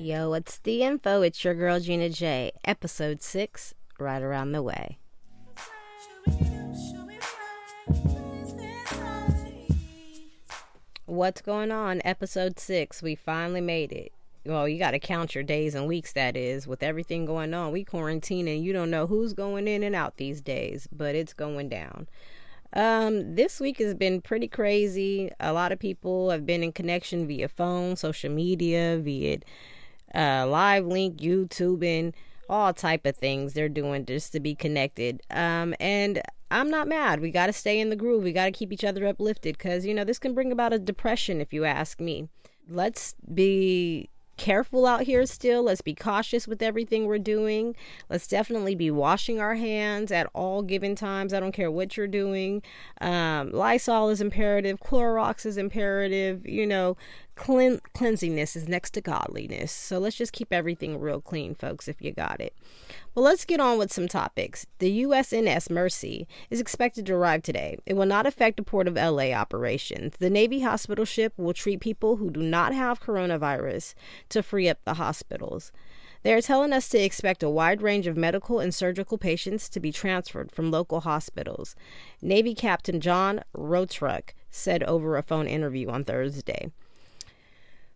Yo, what's the info? It's your girl Gina J. Episode 6, right around the way. What's going on? Episode 6. We finally made it. Well, you got to count your days and weeks, that is. With everything going on, we quarantine and you don't know who's going in and out these days, but it's going down. Um, this week has been pretty crazy. A lot of people have been in connection via phone, social media, via uh, live link, YouTube, and all type of things they're doing just to be connected. Um, and I'm not mad. We got to stay in the groove. We got to keep each other uplifted because you know this can bring about a depression if you ask me. Let's be careful out here still. Let's be cautious with everything we're doing. Let's definitely be washing our hands at all given times. I don't care what you're doing. Um, Lysol is imperative, Clorox is imperative. You know, clean, cleansiness is next to godliness. So let's just keep everything real clean, folks, if you got it. Well, let's get on with some topics. The USNS Mercy is expected to arrive today. It will not affect the Port of LA operations. The Navy hospital ship will treat people who do not have coronavirus to free up the hospitals. They are telling us to expect a wide range of medical and surgical patients to be transferred from local hospitals. Navy Captain John Rotruck said over a phone interview on Thursday.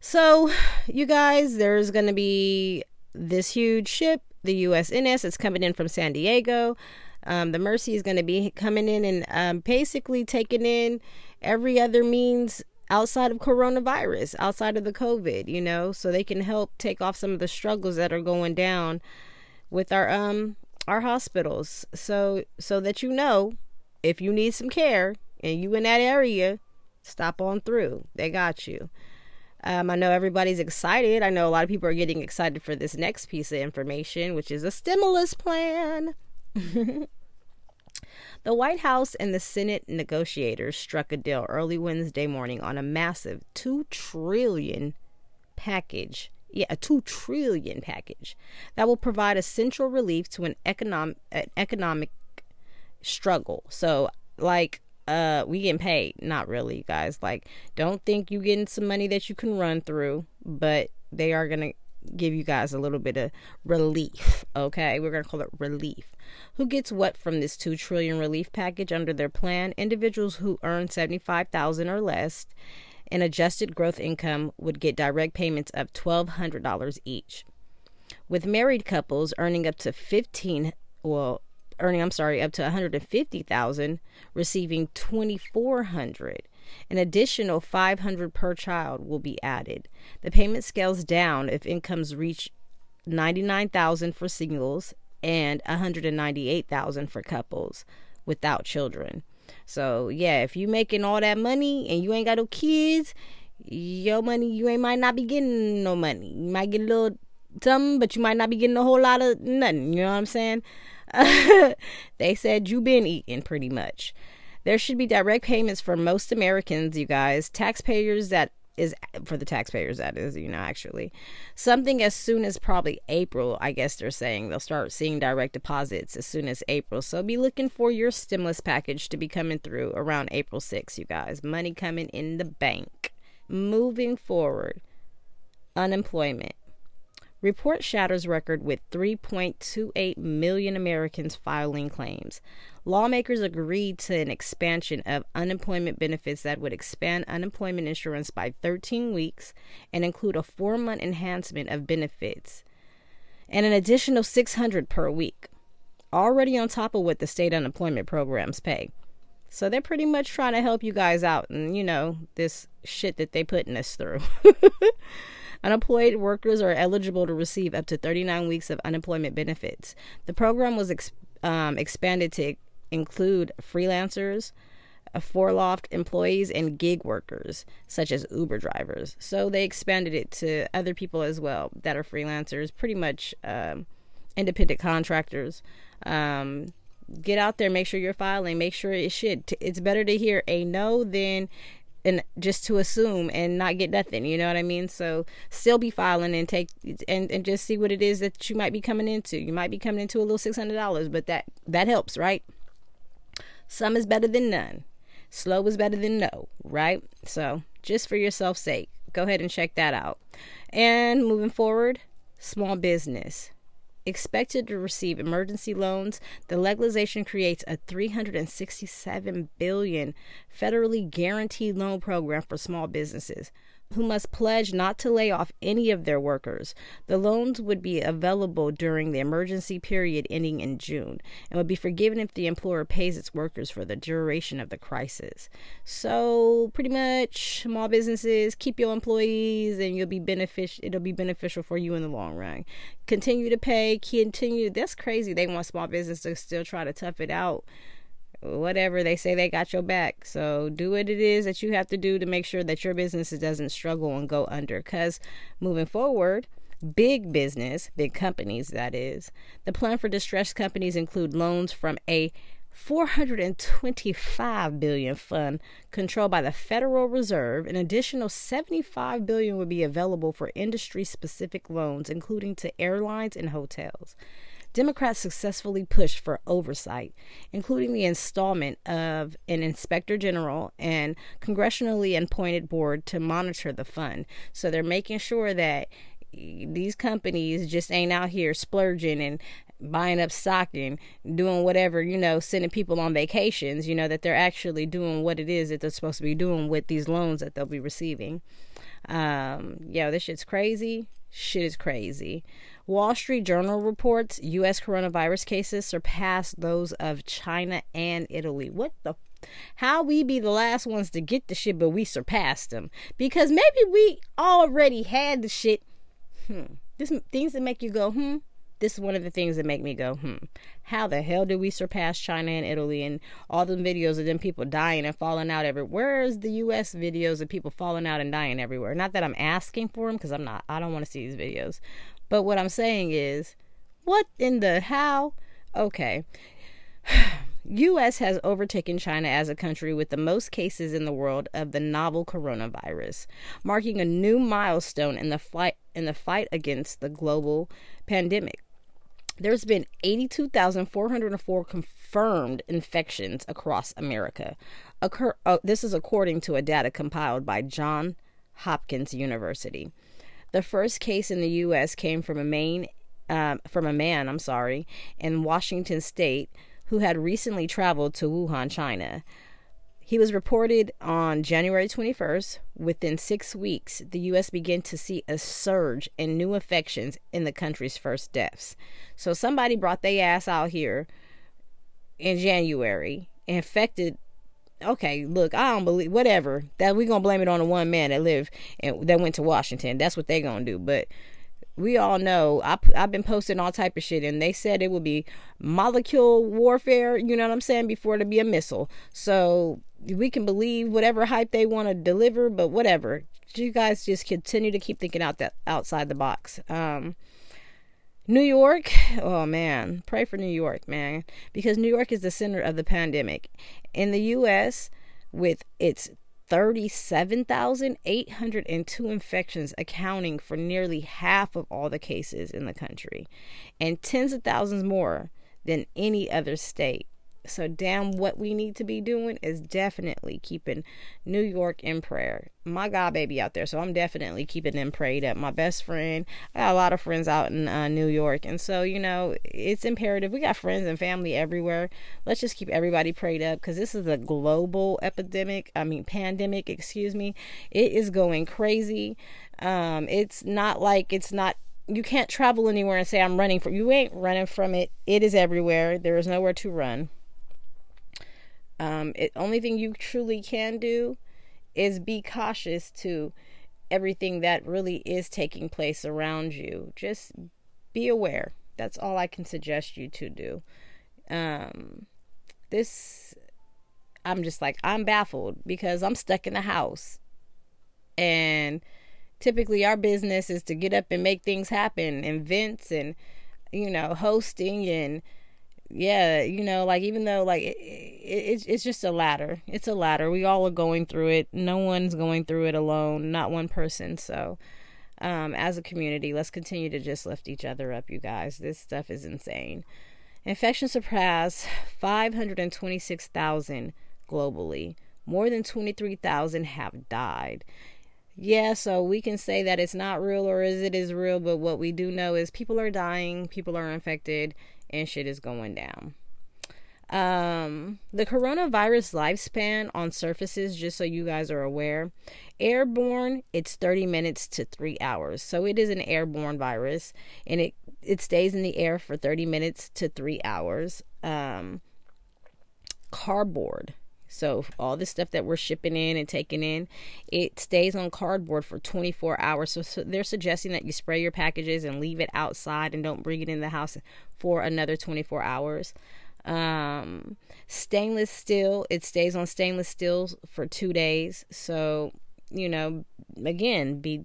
So, you guys, there's going to be this huge ship the USNS. It's coming in from San Diego. Um, the Mercy is going to be coming in and um, basically taking in every other means outside of coronavirus, outside of the COVID, you know, so they can help take off some of the struggles that are going down with our um our hospitals. So so that you know, if you need some care and you in that area, stop on through. They got you. Um, I know everybody's excited. I know a lot of people are getting excited for this next piece of information, which is a stimulus plan. the White House and the Senate negotiators struck a deal early Wednesday morning on a massive 2 trillion package. Yeah, a 2 trillion package that will provide essential relief to an economic an economic struggle. So, like uh we getting paid. Not really guys. Like don't think you getting some money that you can run through but they are gonna give you guys a little bit of relief okay? We're gonna call it relief. Who gets what from this 2 trillion relief package under their plan? Individuals who earn 75000 or less and adjusted gross income would get direct payments of $1200 each. With married couples earning up to 15 well earning, I'm sorry, up to 150,000, receiving 2,400. An additional 500 per child will be added. The payment scales down if incomes reach 99,000 for singles and 198,000 for couples without children. So, yeah, if you making all that money and you ain't got no kids, your money you ain't might not be getting no money. You might get a little something, but you might not be getting a whole lot of nothing. You know what I'm saying? they said You've been eating pretty much. There should be direct payments for most Americans, you guys. Taxpayers that is for the taxpayers that is, you know, actually. Something as soon as probably April, I guess they're saying they'll start seeing direct deposits as soon as April. So be looking for your stimulus package to be coming through around April 6th, you guys. Money coming in the bank. Moving forward, unemployment. Report shatters record with 3.28 million Americans filing claims. Lawmakers agreed to an expansion of unemployment benefits that would expand unemployment insurance by 13 weeks and include a four month enhancement of benefits and an additional 600 per week, already on top of what the state unemployment programs pay. So they're pretty much trying to help you guys out and, you know, this shit that they're putting us through. Unemployed workers are eligible to receive up to 39 weeks of unemployment benefits. The program was ex- um, expanded to include freelancers, uh, loft employees, and gig workers, such as Uber drivers. So they expanded it to other people as well that are freelancers, pretty much um, independent contractors. Um, get out there, make sure you're filing, make sure it should. It's better to hear a no than and just to assume and not get nothing you know what i mean? So still be filing and take and, and just see what it is that you might be coming into. You might be coming into a little $600 but that that helps right? Some is better than none. Slow is better than no right? So just for yourself sake go ahead and check that out. And moving forward, small business expected to receive emergency loans, the legalization creates a 367 billion federally guaranteed loan program for small businesses who must pledge not to lay off any of their workers. The loans would be available during the emergency period ending in June and would be forgiven if the employer pays its workers for the duration of the crisis. So, pretty much small businesses keep your employees and you'll be beneficial it'll be beneficial for you in the long run. Continue to pay, continue. That's crazy. They want small business to still try to tough it out whatever they say they got your back so do what it is that you have to do to make sure that your business doesn't struggle and go under because moving forward big business big companies that is the plan for distressed companies include loans from a 425 billion fund controlled by the Federal Reserve. An additional 75 billion would be available for industry specific loans including to airlines and hotels. Democrats successfully pushed for oversight, including the installment of an inspector general and congressionally appointed board to monitor the fund. So they're making sure that these companies just ain't out here splurging and buying up stock and doing whatever, you know, sending people on vacations, you know, that they're actually doing what it is that they're supposed to be doing with these loans that they'll be receiving. Um, yo, this shit's crazy. Shit is crazy. Wall Street Journal reports U.S. coronavirus cases surpass those of China and Italy. What the? How we be the last ones to get the shit, but we surpassed them because maybe we already had the shit. Hmm. This things that make you go hmm. This is one of the things that make me go hmm. How the hell did we surpass China and Italy and all the videos of them people dying and falling out everywhere? Where is the U.S. videos of people falling out and dying everywhere? Not that I'm asking for them because I'm not. I don't want to see these videos. But what I'm saying is, what in the how? Okay. US has overtaken China as a country with the most cases in the world of the novel coronavirus, marking a new milestone in the fight in the fight against the global pandemic. There's been 82,404 confirmed infections across America. Occur, uh, this is according to a data compiled by John Hopkins University. The first case in the U.S. came from a main, uh, from a man, I'm sorry, in Washington State who had recently traveled to Wuhan, China. He was reported on January 21st. Within six weeks, the U.S. began to see a surge in new infections in the country's first deaths. So somebody brought their ass out here in January, infected okay, look, I don't believe whatever that we're gonna blame it on the one man that lived and that went to Washington. That's what they're gonna do. But we all know I, I've been posting all type of shit, and they said it would be molecule warfare. You know what I'm saying? Before to be a missile. So we can believe whatever hype they want to deliver, but whatever. You guys just continue to keep thinking out that outside the box. Um, New York, oh man, pray for New York, man, because New York is the center of the pandemic. In the US, with its 37,802 infections, accounting for nearly half of all the cases in the country, and tens of thousands more than any other state. So, damn, what we need to be doing is definitely keeping New York in prayer. My God, baby, out there. So, I'm definitely keeping them prayed up. My best friend, I got a lot of friends out in uh, New York. And so, you know, it's imperative. We got friends and family everywhere. Let's just keep everybody prayed up because this is a global epidemic. I mean, pandemic, excuse me. It is going crazy. Um, it's not like it's not you can't travel anywhere and say I'm running from you ain't running from it. It is everywhere. There is nowhere to run. Um, it only thing you truly can do is be cautious to everything that really is taking place around you. Just be aware. That's all I can suggest you to do. Um, this, I'm just like, I'm baffled because I'm stuck in the house. And typically, our business is to get up and make things happen, events and, you know, hosting and yeah, you know, like even though like it, it, it's just a ladder. It's a ladder. We all are going through it. No one's going through it alone. Not one person. So, um, as a community, let's continue to just lift each other up, you guys. This stuff is insane. Infection surpass 526,000 globally. More than 23,000 have died. yeah, so we can say that it's not real or is it is real, but what we do know is people are dying, people are infected, and shit is going down. Um, the coronavirus lifespan on surfaces, just so you guys are aware, airborne, it's 30 minutes to three hours. So it is an airborne virus and it, it stays in the air for 30 minutes to three hours. Um, cardboard. So all the stuff that we're shipping in and taking in, it stays on cardboard for 24 hours. So, so, they're suggesting that you spray your packages and leave it outside and don't bring it in the house for another 24 hours. Um, stainless steel, it stays on stainless steel for two days. So, you know, again, be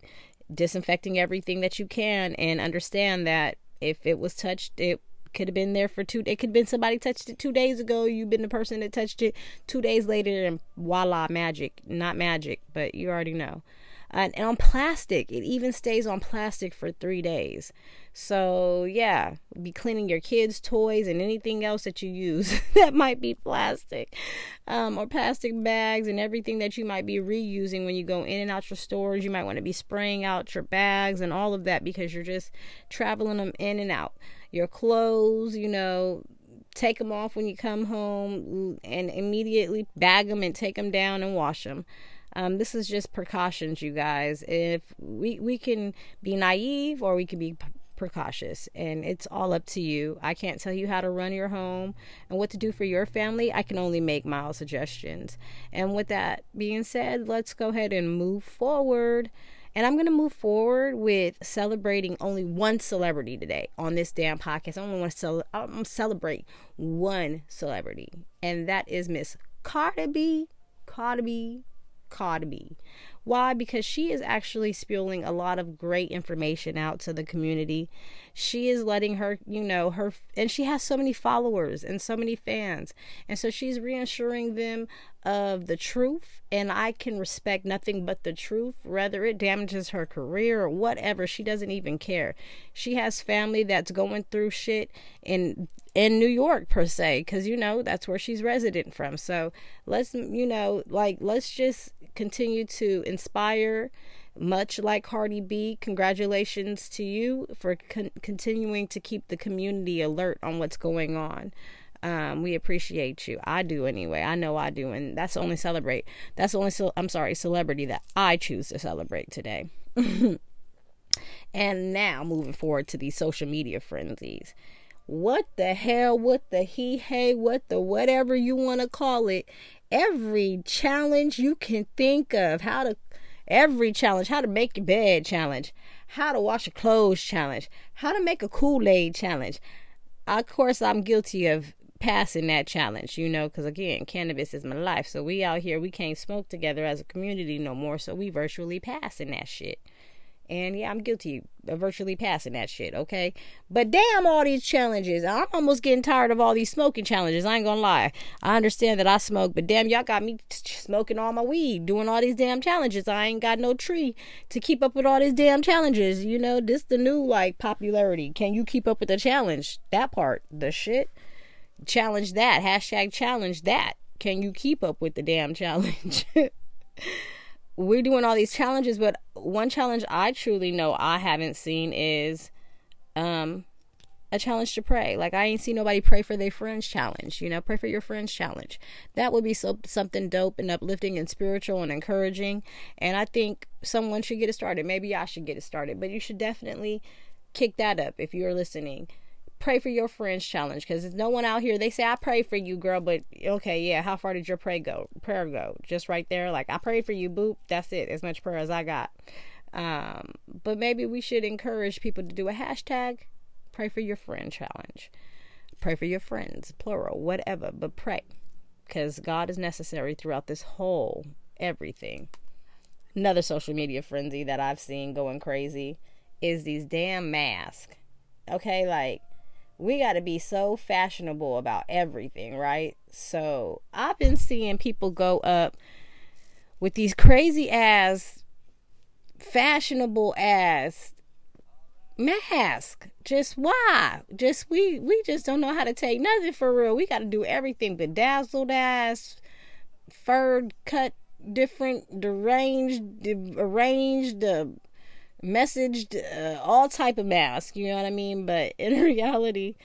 disinfecting everything that you can and understand that if it was touched, it could have been there for two. It could have been somebody touched it two days ago. You've been the person that touched it two days later, and voila, magic. Not magic, but you already know. Uh, and on plastic, it even stays on plastic for three days. So yeah, be cleaning your kids' toys and anything else that you use that might be plastic, um, or plastic bags and everything that you might be reusing when you go in and out your stores. You might want to be spraying out your bags and all of that because you're just traveling them in and out. Your clothes, you know, take them off when you come home and immediately bag them and take them down and wash them. Um, this is just precautions, you guys. If we we can be naive or we can be precautious and it's all up to you. I can't tell you how to run your home and what to do for your family. I can only make mild suggestions. And with that being said, let's go ahead and move forward. And I'm going to move forward with celebrating only one celebrity today on this damn podcast. I only want to cel- celebrate one celebrity, and that is Miss Cardi B. Cardi B. B. Why? Because she is actually spewing a lot of great information out to the community. She is letting her, you know, her, and she has so many followers and so many fans. And so she's reassuring them of the truth. And I can respect nothing but the truth, whether it damages her career or whatever. She doesn't even care. She has family that's going through shit in in New York per se cuz you know that's where she's resident from. So let's you know like let's just continue to inspire much like Cardi B, congratulations to you for con- continuing to keep the community alert on what's going on. Um, we appreciate you. I do anyway. I know I do, and that's only celebrate. That's only so. I'm sorry, celebrity that I choose to celebrate today. and now moving forward to these social media frenzies. What the hell? What the he hey? What the whatever you want to call it? every challenge you can think of. How to every challenge, how to make your bed challenge, how to wash your clothes challenge, how to make a Kool-Aid challenge. Of course, I'm guilty of passing that challenge, you know, because again, cannabis is my life. So we out here, we can't smoke together as a community no more. So we virtually passing that shit. And yeah, I'm guilty of virtually passing that shit, okay? But damn all these challenges. I'm almost getting tired of all these smoking challenges. I ain't gonna lie. I understand that I smoke, but damn, y'all got me smoking all my weed, doing all these damn challenges. I ain't got no tree to keep up with all these damn challenges. You know, this the new like popularity. Can you keep up with the challenge? That part, the shit. Challenge that. Hashtag challenge that. Can you keep up with the damn challenge? we're doing all these challenges, but one challenge I truly know I haven't seen is um a challenge to pray. Like I ain't seen nobody pray for their friends challenge, you know, pray for your friends challenge. That would be so something dope and uplifting and spiritual and encouraging. And I think someone should get it started. Maybe I should get it started, but you should definitely kick that up if you're listening pray for your friends challenge because there's no one out here. They say i pray for you girl but okay yeah how far did your pray go prayer go? Just right there like i prayed for you boop that's it as much prayer as i got. Um, but maybe we should encourage people to do a hashtag pray for your friend challenge. Pray for your friends plural whatever but pray because god is necessary throughout this whole everything. Another social media frenzy that i've seen going crazy is these damn masks okay like we got to be so fashionable about everything, right? So I've been seeing people go up with these crazy ass, fashionable ass mask. Just why? Just we we just don't know how to take nothing for real. We got to do everything bedazzled ass, fur cut different deranged arranged uh, messaged uh, all type of masks you know what i mean? But in reality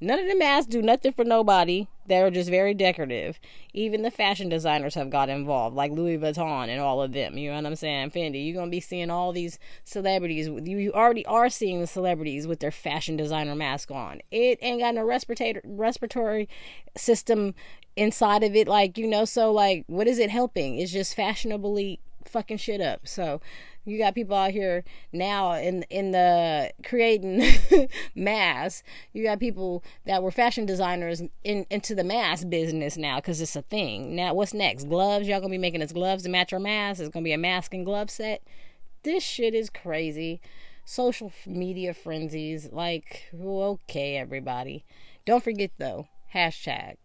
none of the masks do nothing for nobody. They're just very decorative. Even the fashion designers have got involved like louis vuitton and all of them you know what i'm saying? Fendi you're gonna be seeing all these celebrities. You already are seeing the celebrities with their fashion designer mask on. It ain't got no respiratory respiratory system inside of it like you know so like what is it helping? It's just fashionably fucking shit up. So you got people out here now in in the creating mass. You got people that were fashion designers in into the mass business now because it's a thing. Now what's next? Gloves? Y'all gonna be making us gloves to match our mask it's gonna be a mask and glove set? This shit is crazy. Social media frenzies like okay everybody. Don't forget though hashtag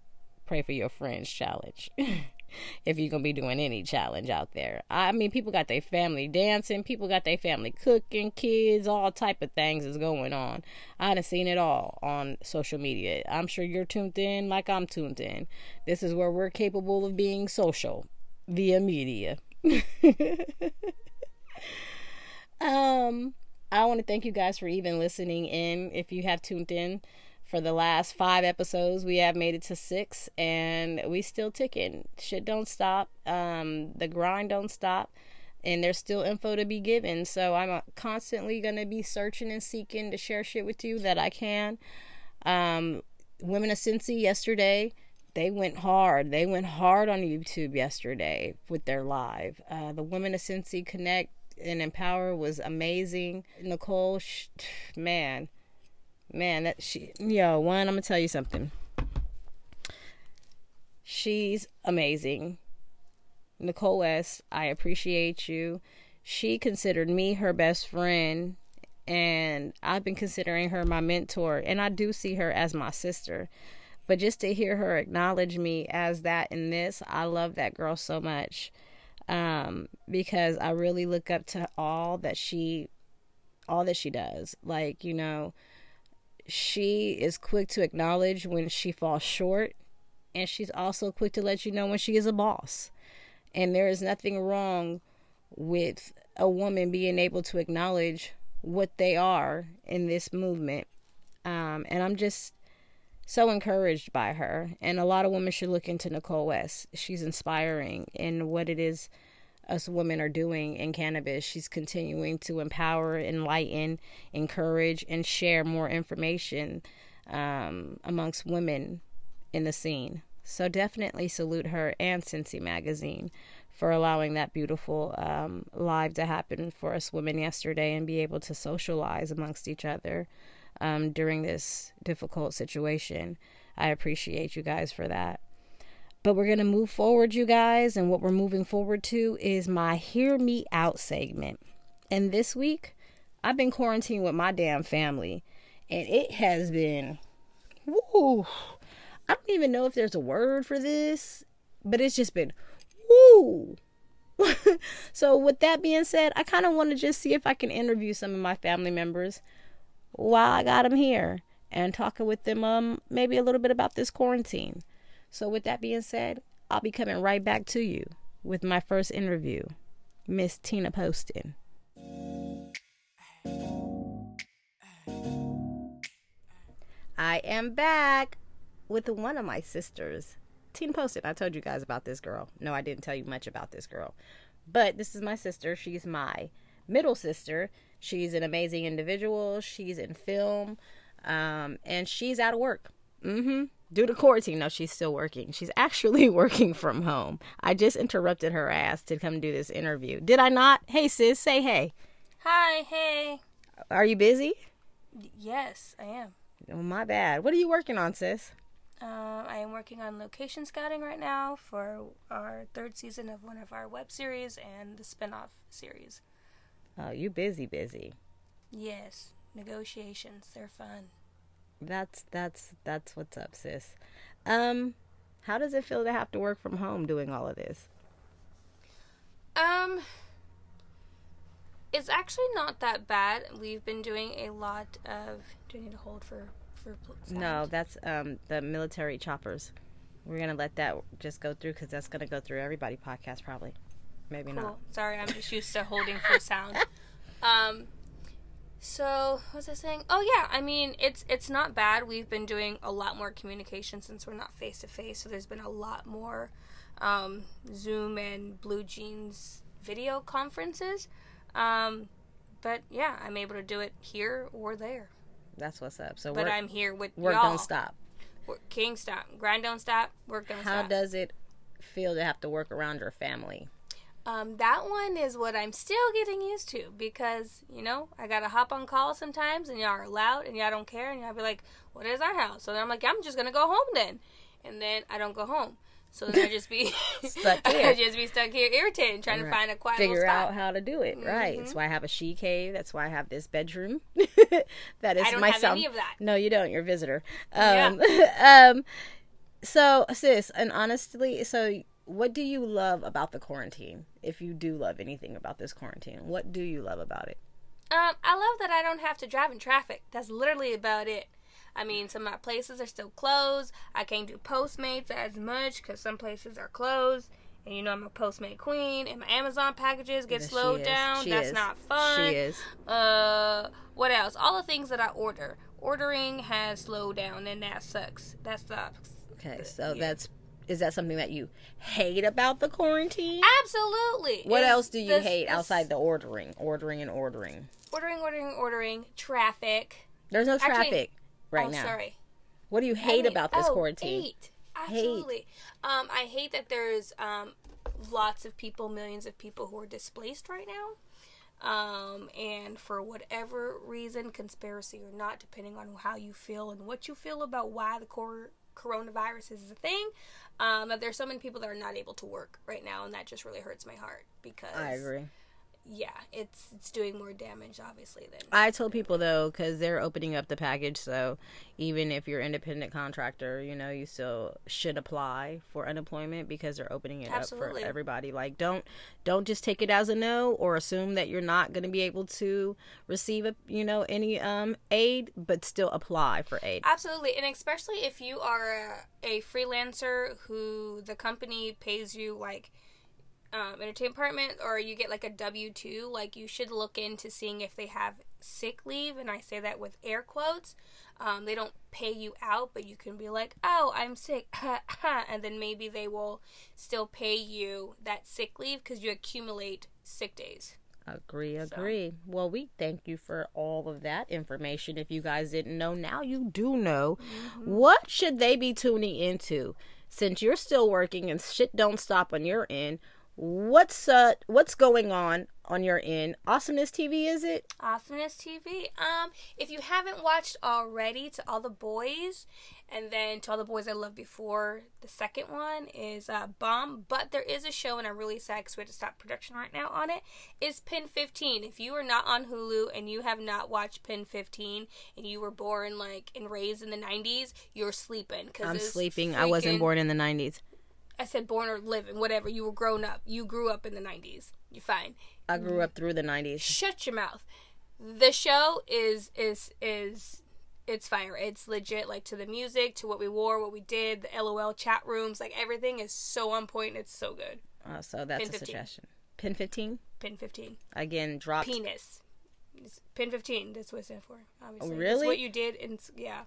pray for your friends challenge if you're gonna be doing any challenge out there. I mean, people got their family dancing, people got their family cooking, kids, all type of things is going on. I done seen it all on social media. I'm sure you're tuned in like I'm tuned in. This is where we're capable of being social via media. um, I want to thank you guys for even listening in. If you have tuned in for the last five episodes we have made it to six and we still ticking. Shit don't stop. Um the grind don't stop and there's still info to be given. So i'm uh, constantly going to be searching and seeking to share shit with you that i can. Um women of cincy yesterday they went hard. They went hard on youtube yesterday with their live. Uh the women of cincy connect and empower was amazing. Nicole sh- man man, that she yo, one, I'm gonna tell you something. She's amazing. Nicole West, I appreciate you. She considered me her best friend and I've been considering her my mentor and I do see her as my sister. But just to hear her acknowledge me as that in this, I love that girl so much. Um, because I really look up to all that she all that she does. Like, you know, she is quick to acknowledge when she falls short, and she's also quick to let you know when she is a boss. And there is nothing wrong with a woman being able to acknowledge what they are in this movement. Um, and I'm just so encouraged by her. And a lot of women should look into Nicole West. She's inspiring in what it is us women are doing in cannabis. She's continuing to empower, enlighten, encourage, and share more information um, amongst women in the scene. So definitely salute her and Cincy Magazine for allowing that beautiful um, live to happen for us women yesterday and be able to socialize amongst each other um, during this difficult situation. I appreciate you guys for that. But we're going to move forward, you guys. And what we're moving forward to is my Hear Me Out segment. And this week, I've been quarantined with my damn family. And it has been, woo. I don't even know if there's a word for this, but it's just been, woo. so, with that being said, I kind of want to just see if I can interview some of my family members while I got them here and talking with them um maybe a little bit about this quarantine. So, with that being said, I'll be coming right back to you with my first interview, Miss Tina Poston. I am back with one of my sisters, Tina Poston. I told you guys about this girl. No, I didn't tell you much about this girl. But this is my sister. She's my middle sister. She's an amazing individual. She's in film. Um, and she's out of work. Mm-hmm due to quarantine, no, she's still working. She's actually working from home. I just interrupted her ass to come do this interview. Did I not? Hey, sis, say hey. Hi, hey. Are you busy? Yes, I am. Oh, my bad. What are you working on, sis? Uh, I am working on location scouting right now for our third season of one of our web series and the spin-off series. Oh, you busy, busy. Yes, negotiations. They're fun that's that's that's what's up, sis. Um, how does it feel to have to work from home doing all of this? Um, it's actually not that bad. We've been doing a lot of. Do I need to hold for for? Sound? No, that's um the military choppers. We're gonna let that just go through because that's gonna go through everybody podcast probably. Maybe Cool. not. Sorry, I'm just used to holding for sound. Um, so what was I saying? Oh yeah, I mean it's it's not bad. We've been doing a lot more communication since we're not face to face. So there's been a lot more um, Zoom and BlueJeans video conferences. Um, but yeah, I'm able to do it here or there. That's what's up. So But work, I'm here with work y'all. don't stop. Work- King stop, grind don't stop, work don't How stop. How does it feel to have to work around your family? Um, that one is what I'm still getting used to because, you know, I gotta hop on call sometimes and y'all are loud and y'all don't care and y'all be like, What is our house? So then I'm like, I'm just gonna go home then. And then I don't go home. So then I just be Stuck I here. just be stuck here irritated trying to find a quiet Figure out spot. how to do it. Right. That's why I have a she cave. That's why I have this bedroom. that is I don't my have son. any of that. No, you don't. You're a visitor. Yeah. Um, um, so sis, and honestly, so what do you love about the quarantine? If you do love anything about this quarantine, what do you love about it? Um, I love that I don't have to drive in traffic. That's literally about it. I mean, some of my places are still closed. I can't do Postmates as much because some places are closed. And you know, I'm a Postmate queen, and my Amazon packages get Yes, slowed down. She That's is. not fun. She is. Uh, what else? All the things that I order. Ordering has slowed down, and that sucks. That sucks. Okay, so yeah. that's is that something that you hate about the quarantine? Absolutely. What It's else do you this- hate this outside the ordering, ordering and ordering? ordering, ordering, ordering? Traffic. There's no Actually- traffic right oh, now. sorry. What do you hate I mean, about this oh, quarantine? hate. Absolutely. Um, I hate that there's um, lots of people, millions of people who are displaced right now. Um, and for whatever reason, conspiracy or not, depending on how you feel and what you feel about why the cor- coronavirus is a thing, um, that there's so many people that are not able to work right now, and that just really hurts my heart because I agree. Yeah, it's it's doing more damage obviously than I told people though, because they're opening up the package, so even if you're independent contractor, you know, you still should apply for unemployment because they're opening it Absolutely. up for everybody. Like, don't don't just take it as a no or assume that you're not going to be able to receive a you know any um aid, but still apply for aid. Absolutely, and especially if you are a, a freelancer who the company pays you like um, entertainment department, or you get like a W two, like you should look into seeing if they have sick leave, and I say that with air quotes. Um, they don't pay you out, but you can be like, "Oh, I'm sick," and then maybe they will still pay you that sick leave because you accumulate sick days. Agree, agree. Well, we thank you for all of that information. If you guys didn't know, now you do know. What should they be tuning into? Since you're still working and shit don't stop on your end, what's uh what's going on on your end? Awesomeness TV is it? Awesomeness TV. Um, if you haven't watched already, to all the boys, and then to all the boys I loved before, the second one is uh, Bomb. But there is a show, and I'm really sad because we had to stop production right now on it. Is PEN15? If you are not on Hulu and you have not watched PEN15, and you were born like and raised in the 90s, you're sleeping. Cause I'm sleeping. I wasn't born in the 90s. I said born or living, whatever. You were grown up. You grew up in the 90s. You're fine I grew up through the 90s. shut your mouth. The show is is is it's fire. It's legit like to the music, to what we wore, what we did, the LOL chat rooms, like everything is so on point. It's so good. Uh, so that's Pin a 15. suggestion. PEN15? Pin 15. Again, drop Penis. It's PEN15. That's what it stands for. Obviously. That's really? what you did in yeah.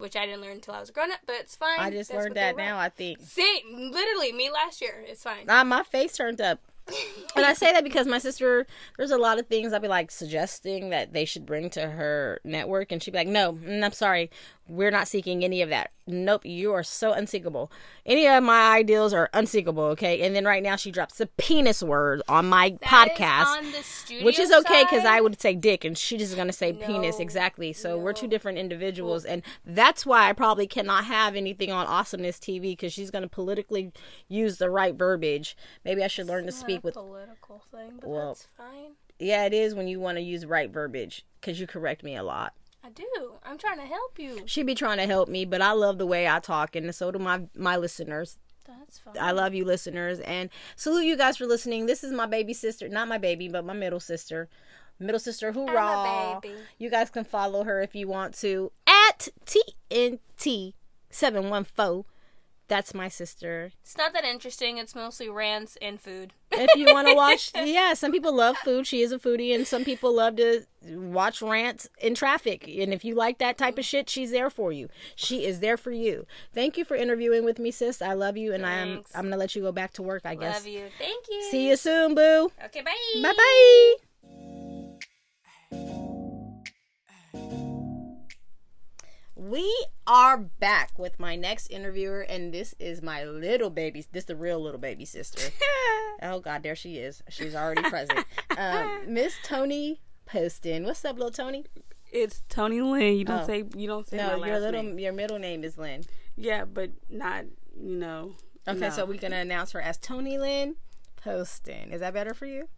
Which I didn't learn until I was a grown up, but it's fine. I just That's learned that now, I think. See, literally me last year. It's fine. Ah, my face turned up. and I say that because my sister, there's a lot of things I'd be like suggesting that they should bring to her network, and she'd be like, "No, mm, I'm sorry, we're not seeking any of that. Nope, you are so unseekable. Any of my ideals are unseekable." Okay, and then right now she drops the penis word on my That is podcast. on the studio which is okay because. I would say dick and she's just gonna say penis exactly. So we're two different individuals, and that's why I probably cannot have anything on Awesomeness TV because she's gonna politically use the right verbiage. Maybe I should learn to speak a with. political thing, but Well- that's fine. Yeah, it is when you want to use right verbiage because you correct me a lot. I do. I'm trying to help you. She be trying to help me, but I love the way I talk, and so do my my listeners. That's fine. I love you, listeners, and salute you guys for listening. This is my baby sister, not my baby, but my middle sister. Middle sister, hoorah! You guys can follow her if you want to at TNT seven one four. That's my sister. It's not that interesting. It's mostly rants and food. If you want to watch, yeah, some people love food. She is a foodie, and some people love to watch rants in traffic. And if you like that type of shit, she's there for you. She is there for you. Thank you for interviewing with me, sis. I love you, and I'm I'm gonna let you go back to work. I guess. Love you. Thank you. See you soon, boo. Okay, bye. Bye bye. We are back with my next interviewer, and this is my little baby. This the real little baby sister. oh God, there she is. She's already present. Um, Miss Tony Poston. What's up, little Tony? It's Tony Lynn. You don't Oh. say you don't say my No, last your little name. your middle name is Lynn. Yeah, but not you know. Okay, no. so we're gonna announce her as Tony Lynn Poston. Is that better for you?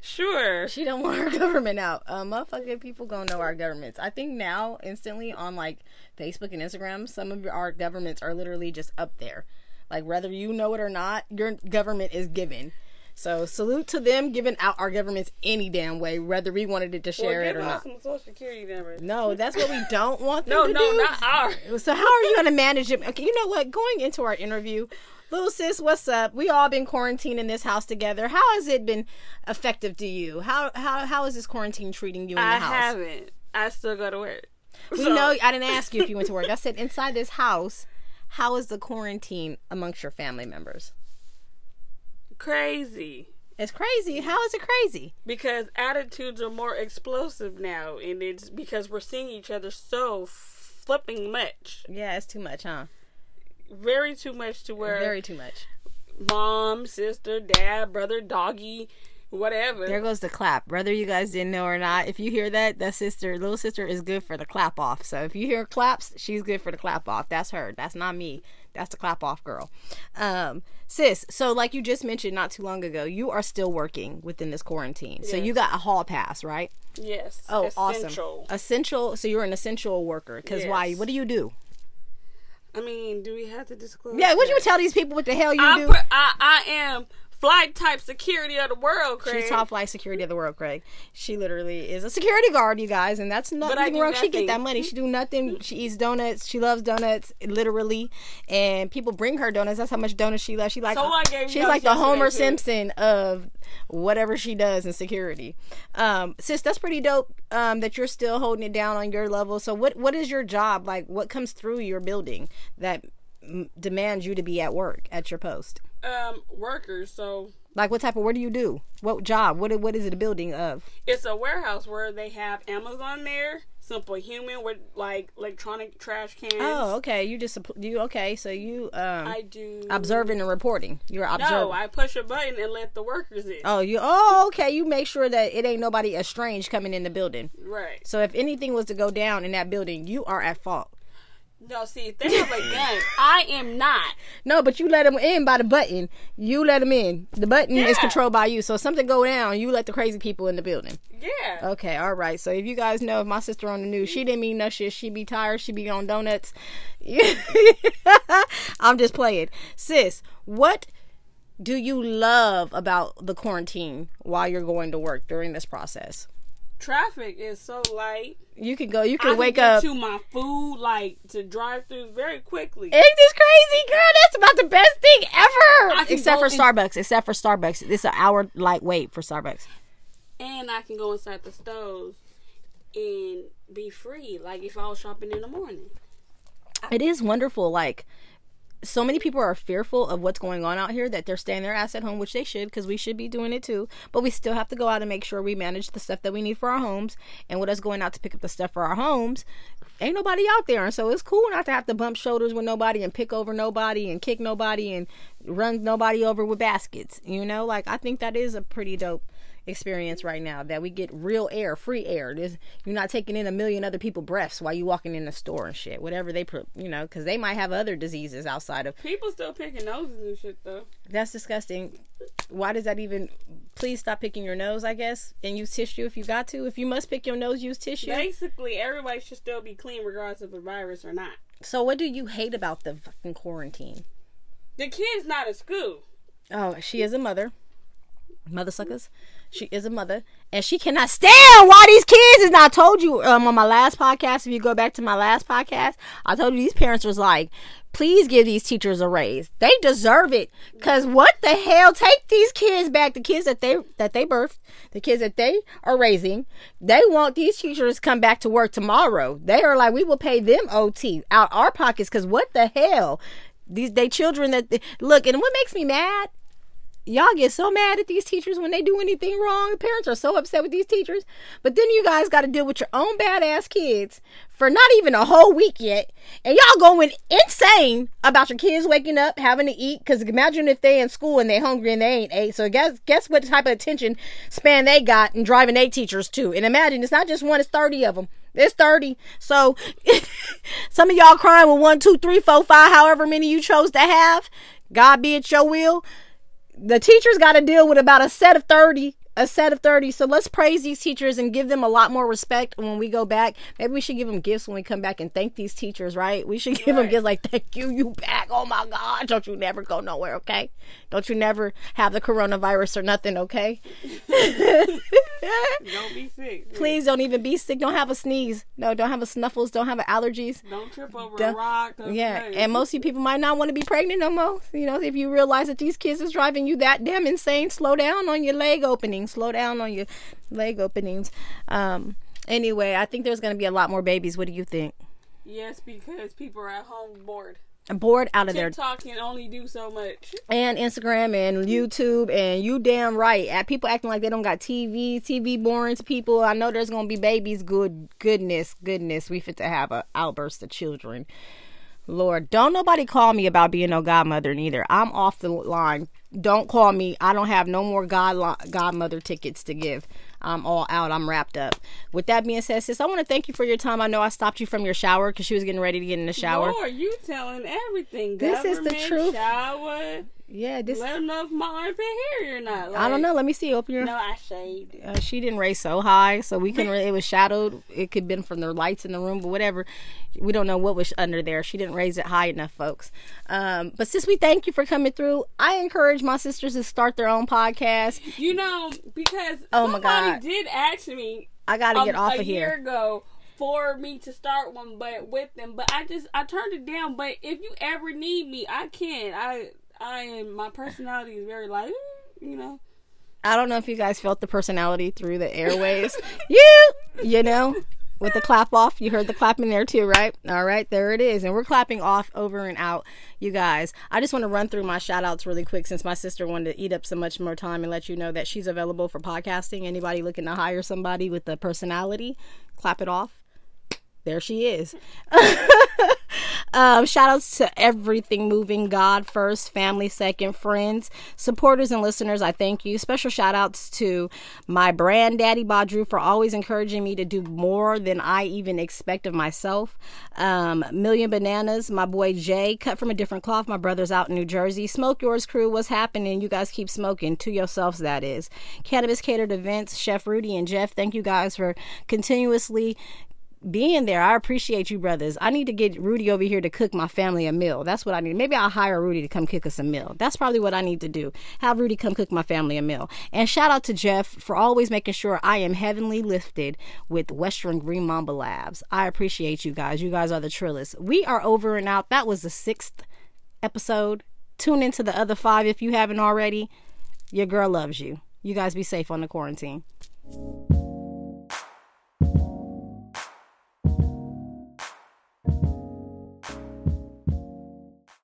sure. She don't want her government out. Uh, motherfucking people gonna know our governments. I think now instantly on like Facebook and Instagram, some of our governments are literally just up there. Like whether you know it or not, your government is given. So salute to them giving out our governments any damn way, whether we wanted it to Well, share it or not. some social security numbers. No, that's what we don't want them No, to no, do. not ours. So how are you going to manage it? Okay, you know what? Going into our interview, little sis, what's up? We all been quarantined in this house together. How has it been effective to you? How how how is this quarantine treating you in I the house? I haven't. I still go to work. We So, know I didn't ask you if you went to work. I said inside this house. How is the quarantine amongst your family members? crazy It's crazy. How is it crazy? because attitudes are more explosive now, and it's because we're seeing each other so flipping much, Yeah, it's too much, huh? very too much to where Very too much. mom, sister, dad, brother, doggy, whatever. There goes the clap. Whether you guys didn't know or not, if you hear that, that sister, little sister, is good for the clap off. So if you hear claps, she's good for the clap off. That's her. That's not me. That's the clap off girl. Um, sis, so like you just mentioned not too long ago, you are still working within this quarantine. So you got a hall pass, right? yes. Oh, essential. awesome. Essential. So you're an essential worker. Because why? What do you do? I mean, do we have to disclose? Yeah, would you tell these people what the hell you I, do? put, I I am flight type security of the world, Craig. She's top flight security of the world, Craig. She literally is a security guard, you guys, and that's nothing wrong. She get that money. She do nothing. She eats donuts. She loves donuts, literally, and people bring her donuts. That's how much donuts she loves. She like she's like the Homer. Simpson of whatever she does in security. Um, sis, that's pretty dope. Um, that you're still holding it down on your level. So what what is your job like? What comes through your building that mm, demands you to be at work at your post? Um workers. So Like what type of what do you do? What job? What what is it a building of? it's a warehouse where they have Amazon there, simplehuman with like electronic trash cans. Oh, okay. You just you okay? So you um I do observing and reporting. You're observing. No, I push a button and let the workers in. oh, you oh okay. You make sure that it ain't nobody estranged coming in the building. Right. So if anything was to go down in that building, you are at fault. No, see, if they have a gun, I am not. No, but you let them in by the button. You let them in. The button is controlled by you. So if something go down, you let the crazy people in the building. Yeah. Okay, all right. So if you guys know if my sister on the news, she didn't mean no shit. She be tired. She be on donuts. I'm just playing, sis. What do you love about the quarantine while you're going to work during this process? Traffic is so light. You can go. You I can can wake up. to my food like to drive through very quickly. Ain't this crazy, girl? That's about the best thing ever. Except for in- Starbucks. Except for Starbucks. It's an hour light wait for Starbucks. and I can go inside the stores and be free. Like if I was shopping in the morning. It is wonderful. Like, so many people are fearful of what's going on out here that they're staying their ass at home, which they should, because we should be doing it too. But we still have to go out and make sure we manage the stuff that we need for our homes. And with us going out to pick up the stuff for our homes, ain't nobody out there. And so it's cool not to have to bump shoulders with nobody and pick over nobody and kick nobody and run nobody over with baskets. You know, like, I think that is a pretty dope experience right now that we get real air, free air. There's, you're not taking in a million other people breaths while you walking in the store and shit. Whatever they put, you know, because they might have other diseases outside of. People still picking noses and shit though. That's disgusting. Why does that even? Please stop picking your nose. I guess and use tissue if you got to. If you must pick your nose, use tissue. Basically, everybody should still be clean regardless of the virus or not. So what do you hate about the fucking quarantine? The kid's not at school. Oh, she is a mother. Mother suckers. She is a mother, and she cannot stand why these kids is not. told you um, on my last podcast. If you go back to my last podcast, I told you these parents was like, please give these teachers a raise. They deserve it. Cause what the hell? Take these kids back. The kids that they that they birthed, the kids that they are raising. They want these teachers come back to work tomorrow. They are like, we will pay them OT out our pockets. Cause what the hell? These they children that look. And what makes me mad y'all get so mad at these teachers when they do anything wrong. Parents are so upset with these teachers. But then you guys got to deal with your own badass kids for not even a whole week yet. And y'all going insane about your kids waking up, having to eat. Because imagine if they in school and they hungry and they ain't ate. So guess guess what type of attention span they got and driving eight teachers too. And imagine it's not just one, it's 30 of them. It's 30. So some of y'all crying with one, two, three, four, five, however many you chose to have. God be it your will the teachers got to deal with about a set of 30 a set of 30 so let's praise these teachers and give them a lot more respect when we go back. Maybe we should give them gifts when we come back and thank these teachers right? We should give right. them gifts like thank you you back. Oh my god don't you never go nowhere okay? Don't you never have the coronavirus or nothing okay don't be sick please don't even be sick don't have a sneeze no don't have a snuffles don't have allergies don't trip over don't, a rock yeah and most of you people might not want to be pregnant no more you know if you realize that these kids is driving you that damn insane slow down on your leg openings. Slow down on your leg openings. Um, anyway, I think there's going to be a lot more babies. What do you think? Yes, because people are at home bored. Bored out of TikTok their TikTok can only do so much. And Instagram and YouTube and you damn right. At people acting like they don't got TV, TV boring to people. I know there's gonna be babies. Good goodness, goodness, we fit to have a outburst of children. Lord, don't nobody call me about being no godmother neither. I'm off the line don't call me. I don't have no more god godmother tickets to give. I'm all out. I'm wrapped up. With that being said, sis, I want to thank you for your time. I know I stopped you from your shower because she was getting ready to get in the shower. Lord, you telling everything. This Government, is the truth. Shower. Yeah, this. Let them know if my armpit hair or not. Like, I don't know. Let me see. Open your. No, I shaved. Uh, she didn't raise so high, so we couldn't. Really, it was shadowed. It could have been from the lights in the room, but whatever. We don't know what was under there. She didn't raise it high enough, folks. Um, but since we thank you for coming through, I encourage my sisters to start their own podcast. You know, because oh my god, did ask me. I got to get off of here. A year ago for me to start one, but with them, but I just I turned it down. But if you ever need me, I can. I I am my personality is very like you know. I don't know if you guys felt the personality through the airways. you, you know, with the clap off. You heard the clapping there too, right? All right, there it is. And we're clapping off over and out, you guys. I just want to run through my shout outs really quick since my sister wanted to eat up so much more time and let you know that she's available for podcasting. Anybody looking to hire somebody with the personality, clap it off there she is. um, shout outs to everything moving God first, family second, friends, supporters, and listeners. I thank you. Special shout outs to my brand daddy Badru for always encouraging me to do more than I even expect of myself. Um, Million Bananas, my boy Jay, cut from a different cloth. My brother's out in New Jersey. Smoke Yours Crew, what's happening? You guys keep smoking to yourselves, that is. Cannabis Catered Events, Chef Rudy and Jeff, thank you guys for continuously being there. I appreciate you, brothers. I need to get Rudy over here to cook my family a meal. That's what I need. Maybe I'll hire Rudy to come cook us a meal. That's probably what I need to do. Have Rudy come cook my family a meal. And shout out to Jeff for always making sure I am heavenly lifted with Western Green Mamba Labs. I appreciate you guys. You guys are the trillest. We are over and out. That was the sixth episode. Tune into the other five if you haven't already. Your girl loves you. You guys be safe on the quarantine.